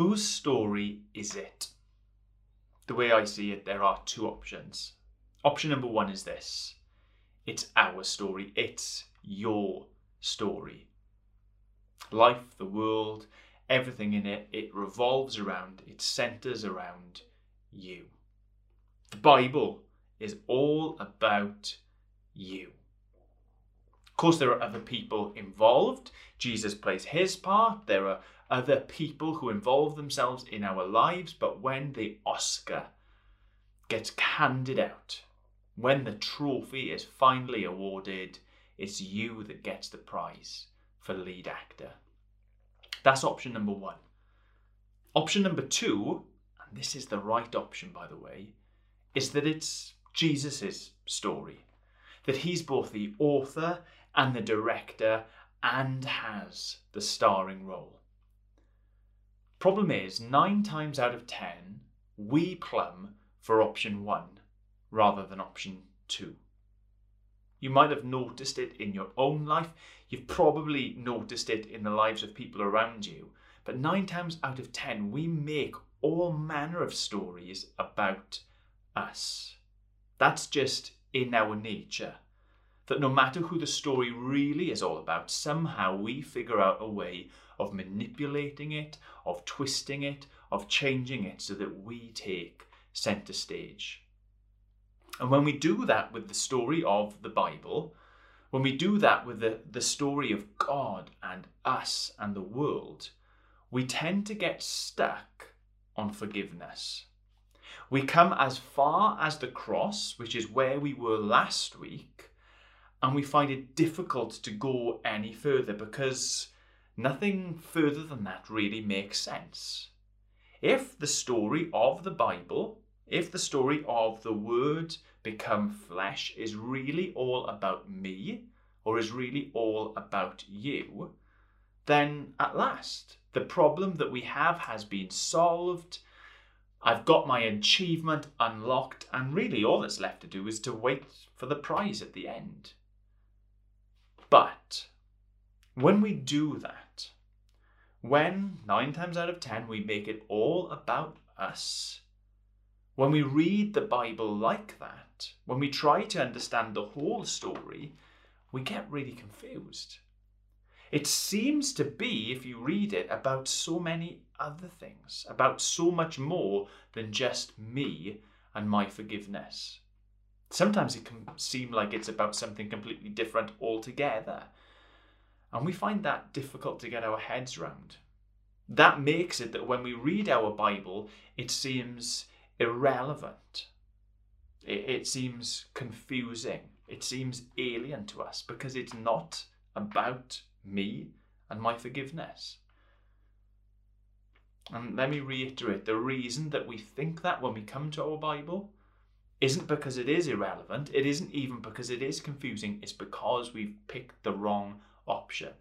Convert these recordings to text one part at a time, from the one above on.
Whose story is it? The way I see it, there are two options. Option number one is this it's our story, it's your story. Life, the world, everything in it, it revolves around, it centers around you. The Bible is all about you. Of course, there are other people involved. Jesus plays his part. There are other people who involve themselves in our lives. But when the Oscar gets handed out, when the trophy is finally awarded, it's you that gets the prize for lead actor. That's option number one. Option number two, and this is the right option, by the way, is that it's Jesus' story. That he's both the author and the director and has the starring role. Problem is, nine times out of ten, we plumb for option one rather than option two. You might have noticed it in your own life. You've probably noticed it in the lives of people around you. But nine times out of ten, we make all manner of stories about us. That's just in our nature. That no matter who the story really is all about, somehow we figure out a way of manipulating it, of twisting it, of changing it so that we take centre stage. And when we do that with the story of the Bible, when we do that with the, the story of God and us and the world, we tend to get stuck on forgiveness. We come as far as the cross, which is where we were last week, and we find it difficult to go any further because nothing further than that really makes sense. If the story of the Bible, if the story of the Word become flesh is really all about me or is really all about you, then at last the problem that we have has been solved. I've got my achievement unlocked, and really all that's left to do is to wait for the prize at the end. But when we do that, when nine times out of ten we make it all about us, when we read the Bible like that, when we try to understand the whole story, we get really confused. It seems to be, if you read it, about so many other things, about so much more than just me and my forgiveness. Sometimes it can seem like it's about something completely different altogether. And we find that difficult to get our heads round. That makes it that when we read our Bible, it seems irrelevant. It, it seems confusing. It seems alien to us because it's not about me and my forgiveness. And let me reiterate the reason that we think that when we come to our Bible isn't because it is irrelevant, it isn't even because it is confusing, it's because we've picked the wrong option.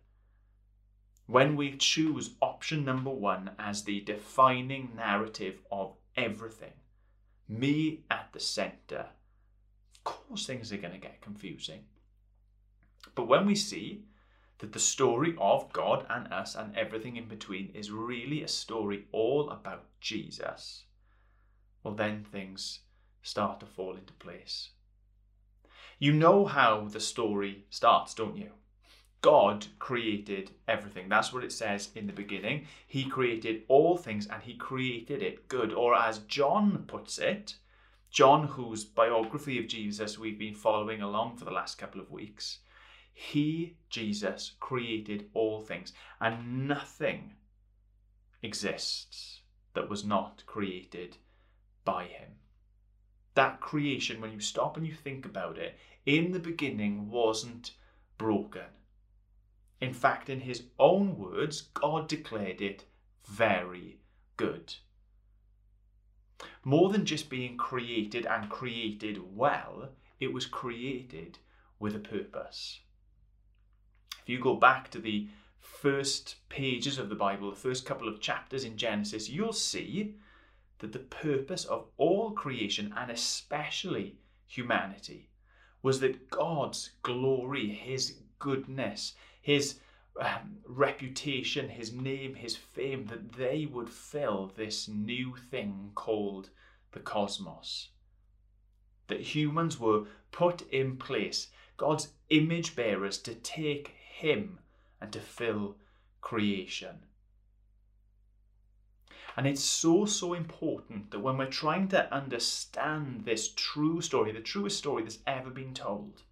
When we choose option number one as the defining narrative of everything, me at the center, of course things are going to get confusing. But when we see that the story of God and us and everything in between is really a story all about Jesus, well, then things start to fall into place. You know how the story starts, don't you? God created everything. That's what it says in the beginning. He created all things and he created it good. Or as John puts it, John, whose biography of Jesus we've been following along for the last couple of weeks, he, Jesus, created all things and nothing exists that was not created by him. That creation, when you stop and you think about it, in the beginning wasn't broken in fact, in his own words, God declared it very good. More than just being created and created well, it was created with a purpose. If you go back to the first pages of the Bible, the first couple of chapters in Genesis, you'll see that the purpose of all creation, and especially humanity, was that God's glory, His goodness, his um, reputation, his name, his fame, that they would fill this new thing called the cosmos. That humans were put in place, God's image bearers, to take him and to fill creation. And it's so, so important that when we're trying to understand this true story, the truest story that's ever been told,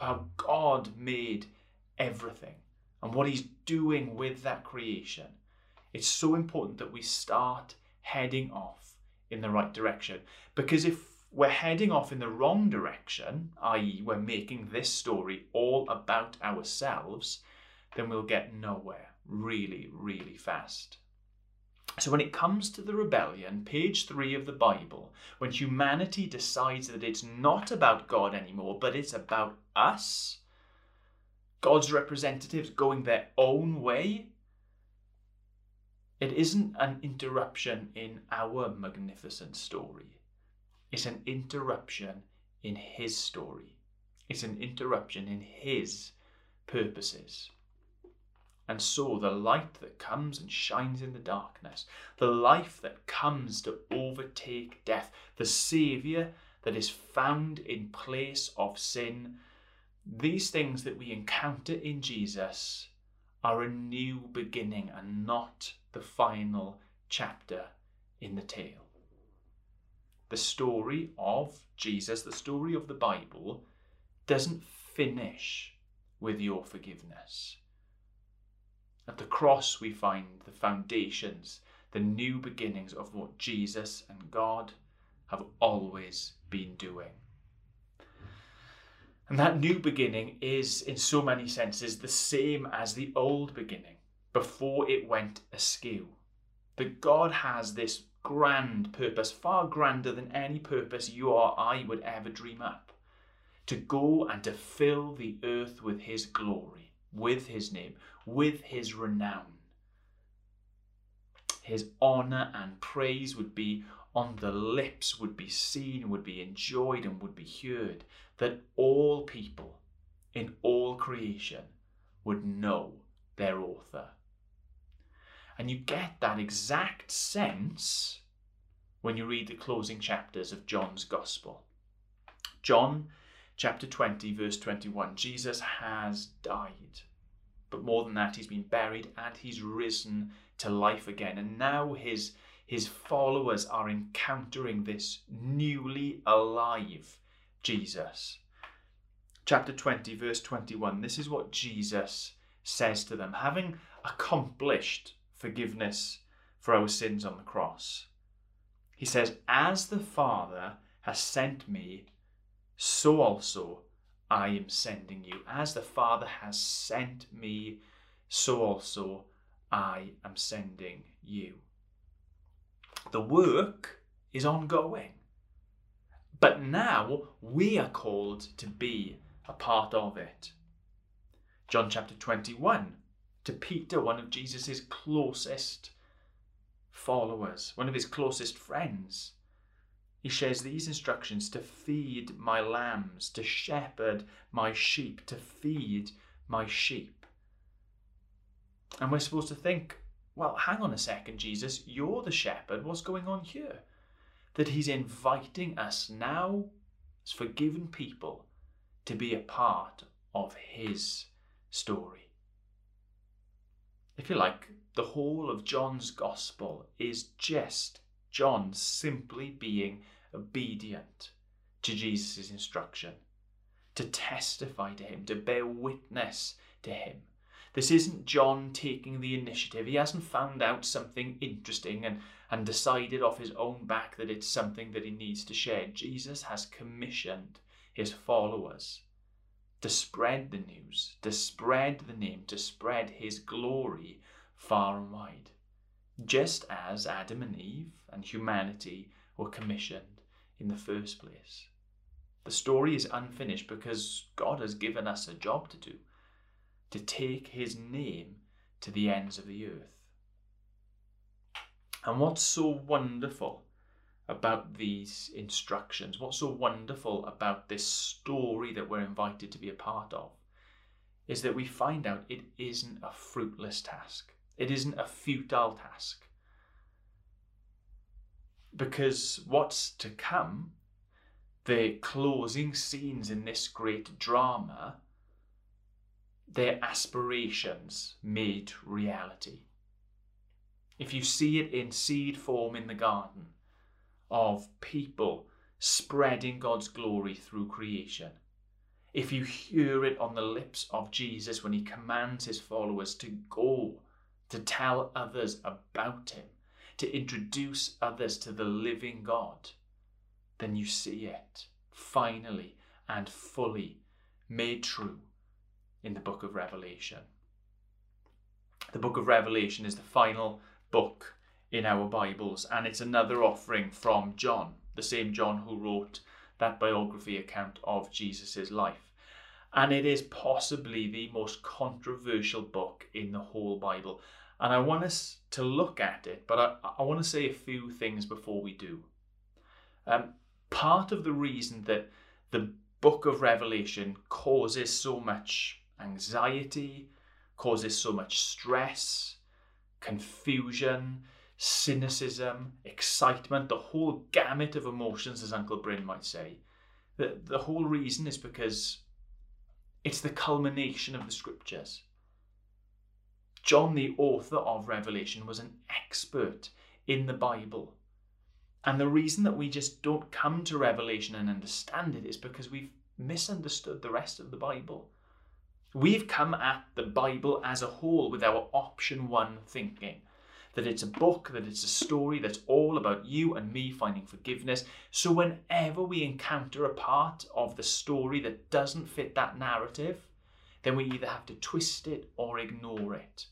of how God made everything and what He's doing with that creation, it's so important that we start heading off in the right direction. Because if we're heading off in the wrong direction, i.e., we're making this story all about ourselves, then we'll get nowhere really, really fast. So, when it comes to the rebellion, page three of the Bible, when humanity decides that it's not about God anymore, but it's about us, God's representatives going their own way, it isn't an interruption in our magnificent story. It's an interruption in His story. It's an interruption in His purposes. And so the light that comes and shines in the darkness, the life that comes to overtake death, the Saviour that is found in place of sin, these things that we encounter in Jesus are a new beginning and not the final chapter in the tale. The story of Jesus, the story of the Bible, doesn't finish with your forgiveness. At the cross, we find the foundations, the new beginnings of what Jesus and God have always been doing. And that new beginning is, in so many senses, the same as the old beginning before it went askew. That God has this grand purpose, far grander than any purpose you or I would ever dream up, to go and to fill the earth with His glory, with His name, with his renown. His honour and praise would be on the lips, would be seen, would be enjoyed, and would be heard, that all people in all creation would know their author. And you get that exact sense when you read the closing chapters of John's Gospel. John chapter 20, verse 21 Jesus has died. But more than that, he's been buried and he's risen to life again. And now his, his followers are encountering this newly alive Jesus. Chapter 20, verse 21. This is what Jesus says to them, having accomplished forgiveness for our sins on the cross. He says, As the Father has sent me, so also I am sending you. As the Father has sent me, so also I am sending you. The work is ongoing. But now we are called to be a part of it. John chapter 21, to Peter, one of Jesus' closest followers, one of his closest friends. He shares these instructions to feed my lambs, to shepherd my sheep, to feed my sheep. And we're supposed to think, well, hang on a second, Jesus, you're the shepherd. What's going on here? That he's inviting us now, as forgiven people, to be a part of his story. If you like, the whole of John's gospel is just John simply being obedient to Jesus' instruction, to testify to him, to bear witness to him. This isn't John taking the initiative. He hasn't found out something interesting and, and decided off his own back that it's something that he needs to share. Jesus has commissioned his followers to spread the news, to spread the name, to spread his glory far and wide. Just as Adam and Eve and humanity were commissioned in the first place. The story is unfinished because God has given us a job to do to take his name to the ends of the earth. And what's so wonderful about these instructions, what's so wonderful about this story that we're invited to be a part of, is that we find out it isn't a fruitless task. It isn't a futile task. Because what's to come, the closing scenes in this great drama, their aspirations made reality. If you see it in seed form in the garden of people spreading God's glory through creation, if you hear it on the lips of Jesus when he commands his followers to go, to tell others about him, to introduce others to the living God, then you see it finally and fully made true in the book of Revelation. The book of Revelation is the final book in our Bibles, and it's another offering from John, the same John who wrote that biography account of Jesus' life. And it is possibly the most controversial book in the whole Bible. And I want us to look at it, but I, I want to say a few things before we do. Um, part of the reason that the book of Revelation causes so much anxiety, causes so much stress, confusion, cynicism, excitement, the whole gamut of emotions, as Uncle Bryn might say. The, the whole reason is because it's the culmination of the scriptures. John, the author of Revelation, was an expert in the Bible. And the reason that we just don't come to Revelation and understand it is because we've misunderstood the rest of the Bible. We've come at the Bible as a whole with our option one thinking that it's a book, that it's a story that's all about you and me finding forgiveness. So whenever we encounter a part of the story that doesn't fit that narrative, then we either have to twist it or ignore it.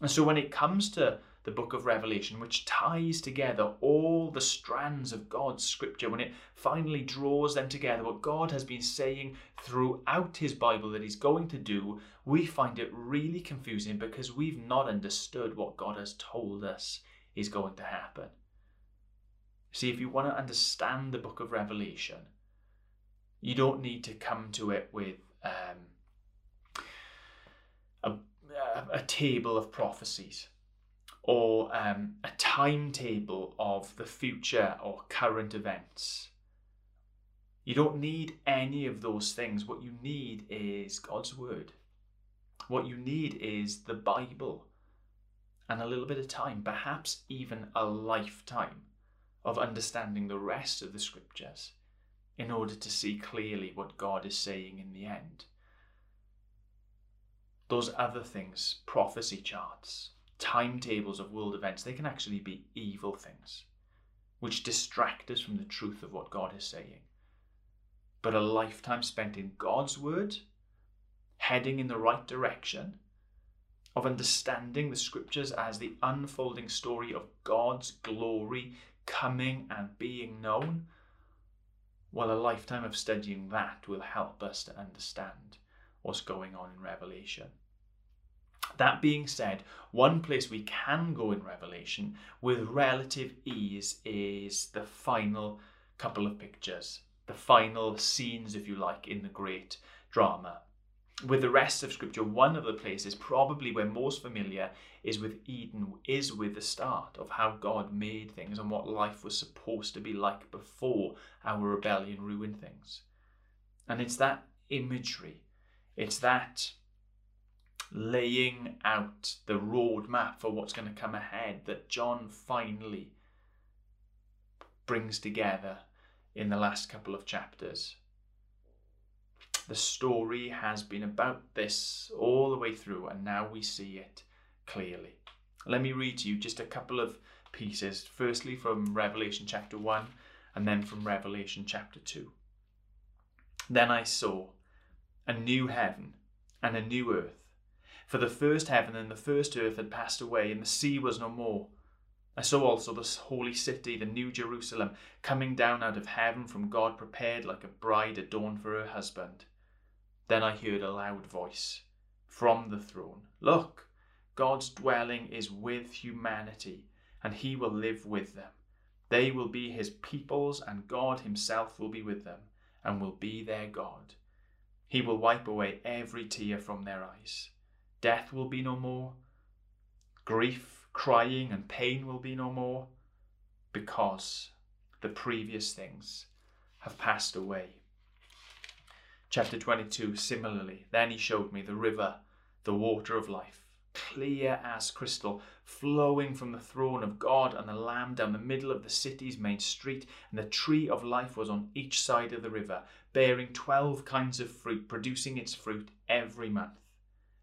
And so when it comes to the book of Revelation, which ties together all the strands of God's scripture, when it finally draws them together, what God has been saying throughout his Bible that he's going to do, we find it really confusing because we've not understood what God has told us is going to happen. See, if you want to understand the book of Revelation, you don't need to come to it with um, a, a table of prophecies or um, a timetable of the future or current events. You don't need any of those things. What you need is God's Word. What you need is the Bible and a little bit of time, perhaps even a lifetime of understanding the rest of the Scriptures in order to see clearly what God is saying in the end. Those other things, prophecy charts, timetables of world events, they can actually be evil things, which distract us from the truth of what God is saying. But a lifetime spent in God's Word, heading in the right direction, of understanding the scriptures as the unfolding story of God's glory coming and being known, well, a lifetime of studying that will help us to understand what's going on in Revelation. That being said, one place we can go in Revelation with relative ease is the final couple of pictures, the final scenes, if you like, in the great drama. With the rest of Scripture, one of the places probably we're most familiar is with Eden, is with the start of how God made things and what life was supposed to be like before our rebellion ruined things. And it's that imagery, it's that laying out the roadmap for what's going to come ahead that John finally brings together in the last couple of chapters. The story has been about this all the way through, and now we see it clearly. Let me read to you just a couple of pieces, firstly from Revelation chapter 1 and then from Revelation chapter 2. Then I saw a new heaven and a new earth for the first heaven and the first earth had passed away, and the sea was no more. I saw also the holy city, the new Jerusalem, coming down out of heaven from God, prepared like a bride adorned for her husband. Then I heard a loud voice from the throne Look, God's dwelling is with humanity, and he will live with them. They will be his peoples, and God himself will be with them, and will be their God. He will wipe away every tear from their eyes. Death will be no more. Grief, crying, and pain will be no more because the previous things have passed away. Chapter 22, similarly, then he showed me the river, the water of life, clear as crystal, flowing from the throne of God and the Lamb down the middle of the city's main street. And the tree of life was on each side of the river, bearing twelve kinds of fruit, producing its fruit every month.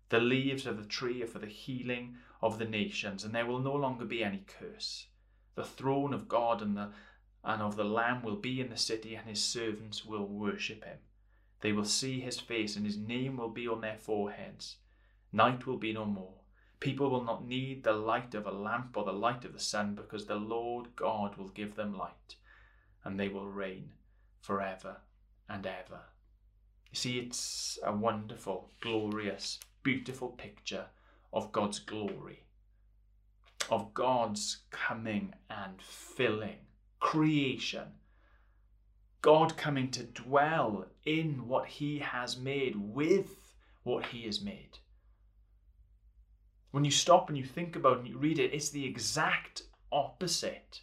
The leaves of the tree are for the healing of the nations, and there will no longer be any curse. The throne of God and, the, and of the Lamb will be in the city, and his servants will worship him. They will see his face, and his name will be on their foreheads. Night will be no more. People will not need the light of a lamp or the light of the sun, because the Lord God will give them light, and they will reign forever and ever. You see, it's a wonderful, glorious, beautiful picture of God's glory, of God's coming and filling, creation. God coming to dwell in what He has made with what He has made. When you stop and you think about and you read it, it's the exact opposite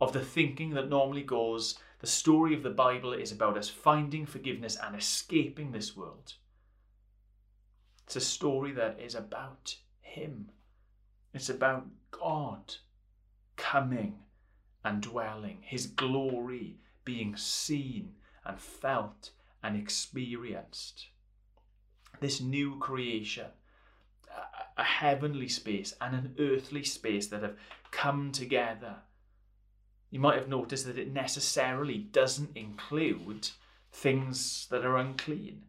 of the thinking that normally goes the story of the Bible is about us finding forgiveness and escaping this world. It's a story that is about Him. It's about God coming and dwelling, His glory being seen and felt and experienced. This new creation, a heavenly space and an earthly space that have come together. You might have noticed that it necessarily doesn't include things that are unclean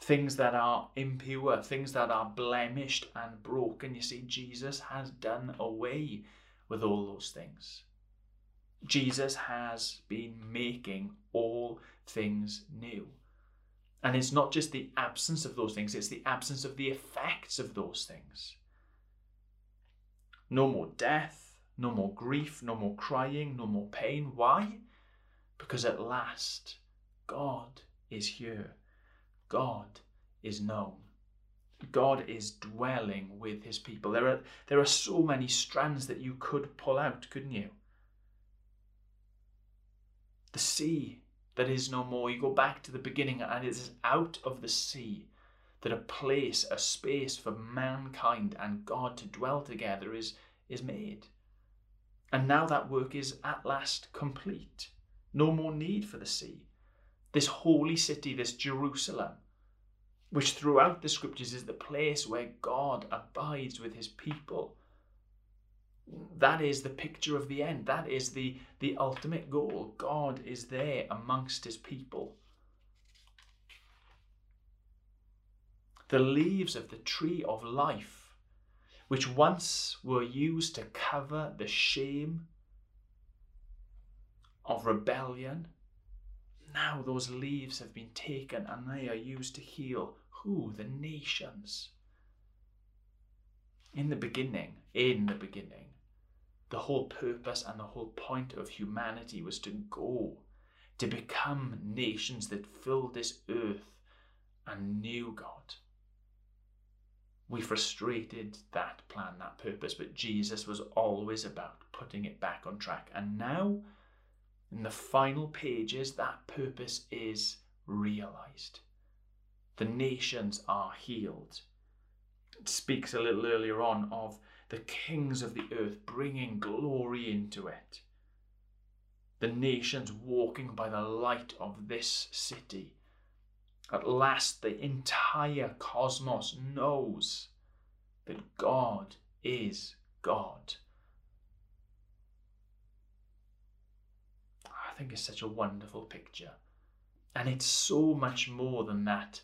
things that are impure, things that are blemished and broken. You see, Jesus has done away with all those things. Jesus has been making all things new. And it's not just the absence of those things, it's the absence of the effects of those things. No more death, no more grief, no more crying, no more pain. Why? Because at last, God is here. God is known. God is dwelling with his people. There are, there are so many strands that you could pull out, couldn't you? The sea that is no more. You go back to the beginning, and it is out of the sea that a place, a space for mankind and God to dwell together is, is made. And now that work is at last complete. No more need for the sea. This holy city, this Jerusalem, which throughout the scriptures is the place where God abides with his people. That is the picture of the end. That is the, the ultimate goal. God is there amongst his people. The leaves of the tree of life, which once were used to cover the shame of rebellion, now those leaves have been taken and they are used to heal who? The nations. In the beginning, in the beginning, the whole purpose and the whole point of humanity was to go, to become nations that filled this earth and knew God. We frustrated that plan, that purpose, but Jesus was always about putting it back on track. And now, in the final pages, that purpose is realized the mm. nations are healed. It speaks a little earlier on of the kings of the earth bringing glory into it. The nations walking by the light of this city. At last, the entire cosmos knows that God is God. I think it's such a wonderful picture. And it's so much more than that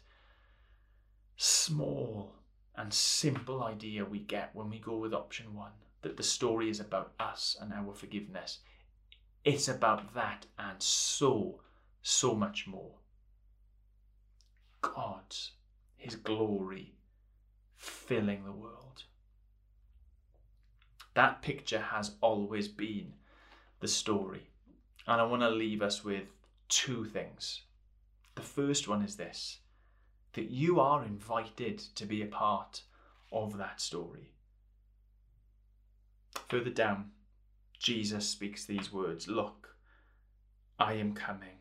small and simple idea we get when we go with option one that the story is about us and our forgiveness. It's about that and so, so much more. God's, His glory filling the world. That picture has always been the story. And I want to leave us with two things. The first one is this that you are invited to be a part of that story. Further down, Jesus speaks these words Look, I am coming.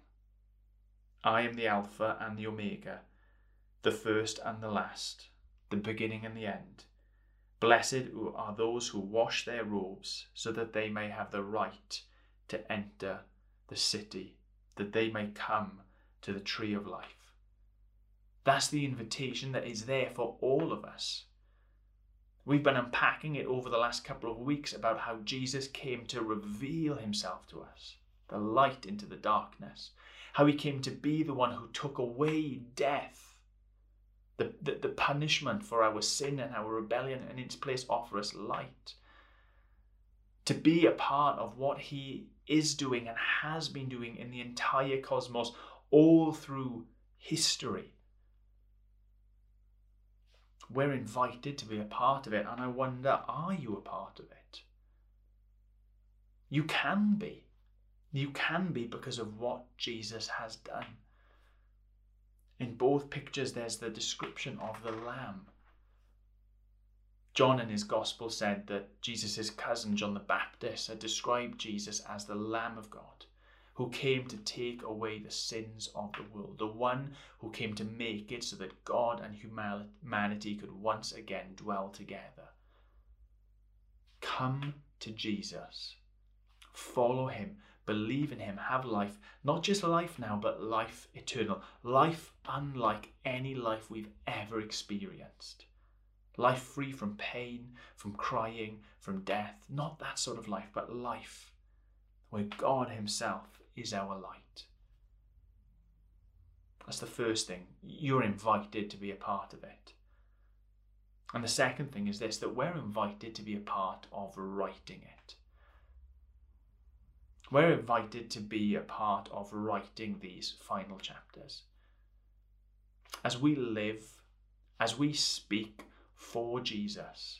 I am the Alpha and the Omega, the first and the last, the beginning and the end. Blessed are those who wash their robes, so that they may have the right to enter the city, that they may come to the tree of life. That's the invitation that is there for all of us. We've been unpacking it over the last couple of weeks about how Jesus came to reveal himself to us, the light into the darkness, how he came to be the one who took away death, the, the, the punishment for our sin and our rebellion, and in its place offer us light. To be a part of what he is doing and has been doing in the entire cosmos all through history. We're invited to be a part of it, and I wonder are you a part of it? You can be. You can be because of what Jesus has done. In both pictures, there's the description of the Lamb. John in his Gospel said that Jesus' cousin, John the Baptist, had described Jesus as the Lamb of God who came to take away the sins of the world, the one who came to make it so that God and humanity could once again dwell together. Come to Jesus, follow him, believe in him, have life, not just life now, but life eternal, life unlike any life we've ever experienced. Life free from pain, from crying, from death. Not that sort of life, but life where God Himself is our light. That's the first thing. You're invited to be a part of it. And the second thing is this that we're invited to be a part of writing it. We're invited to be a part of writing these final chapters. As we live, as we speak for Jesus,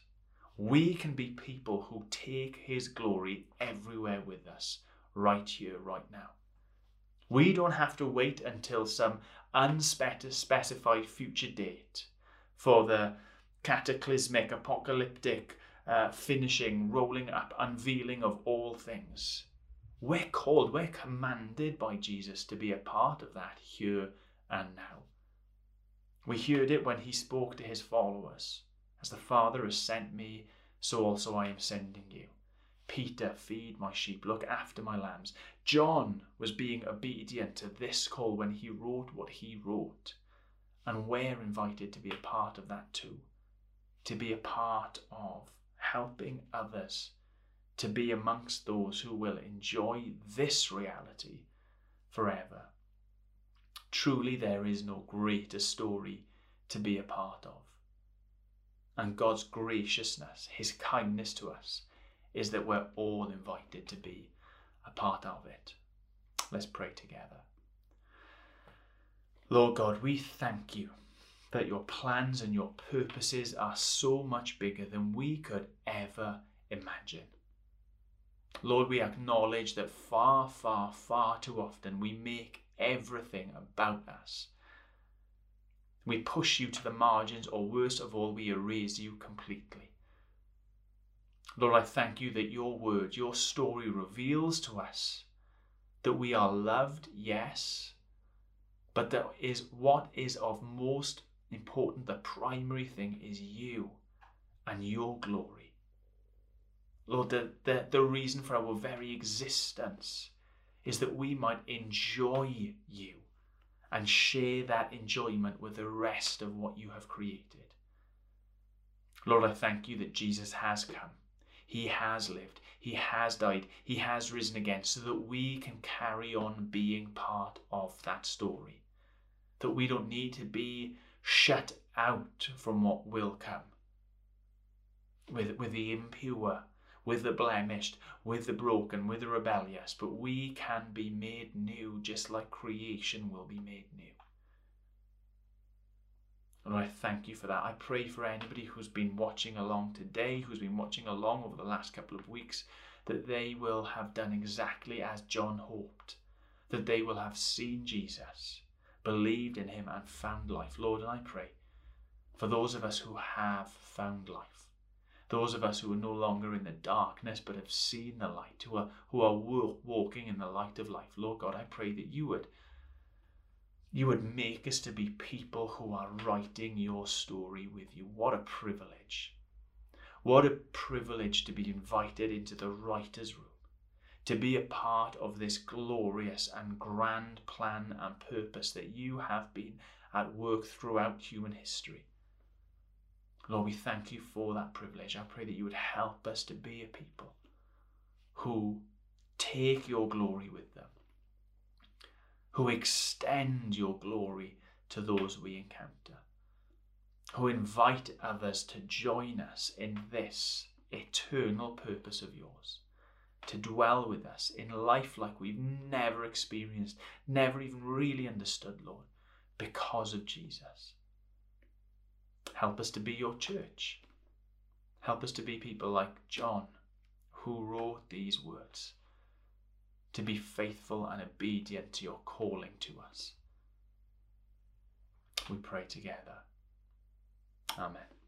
we can be people who take his glory everywhere with us, right here, right now. We don't have to wait until some unspecified future date for the cataclysmic, apocalyptic, uh, finishing, rolling up, unveiling of all things. We're called, we're commanded by Jesus to be a part of that here and now. We heard it when he spoke to his followers As the Father has sent me, so also I am sending you. Peter, feed my sheep, look after my lambs. John was being obedient to this call when he wrote what he wrote. And we're invited to be a part of that too. To be a part of helping others to be amongst those who will enjoy this reality forever. Truly, there is no greater story to be a part of. And God's graciousness, His kindness to us, is that we're all invited to be a part of it. Let's pray together. Lord God, we thank you that your plans and your purposes are so much bigger than we could ever imagine. Lord, we acknowledge that far, far, far too often we make everything about us. We push you to the margins, or worst of all, we erase you completely. Lord, I thank you that your word, your story reveals to us that we are loved, yes, but that is what is of most important, the primary thing is you and your glory. Lord, the, the, the reason for our very existence is that we might enjoy you and share that enjoyment with the rest of what you have created. Lord, I thank you that Jesus has come. He has lived. He has died. He has risen again so that we can carry on being part of that story. That we don't need to be shut out from what will come. With, with the impure, with the blemished, with the broken, with the rebellious, but we can be made new just like creation will be made new. And I thank you for that. I pray for anybody who's been watching along today, who's been watching along over the last couple of weeks, that they will have done exactly as John hoped, that they will have seen Jesus, believed in him and found life. Lord, and I pray for those of us who have found life, those of us who are no longer in the darkness but have seen the light, who are, who are walking in the light of life. Lord God, I pray that you would you would make us to be people who are writing your story with you. What a privilege. What a privilege to be invited into the writer's room, to be a part of this glorious and grand plan and purpose that you have been at work throughout human history. Lord, we thank you for that privilege. I pray that you would help us to be a people who take your glory with them, who extend your glory to those we encounter, who invite others to join us in this eternal purpose of yours, to dwell with us in life like we've never experienced, never even really understood, Lord, because of Jesus. Help us to be your church. Help us to be people like John, who wrote these words, to be faithful and obedient to your calling to us. We pray together. Amen.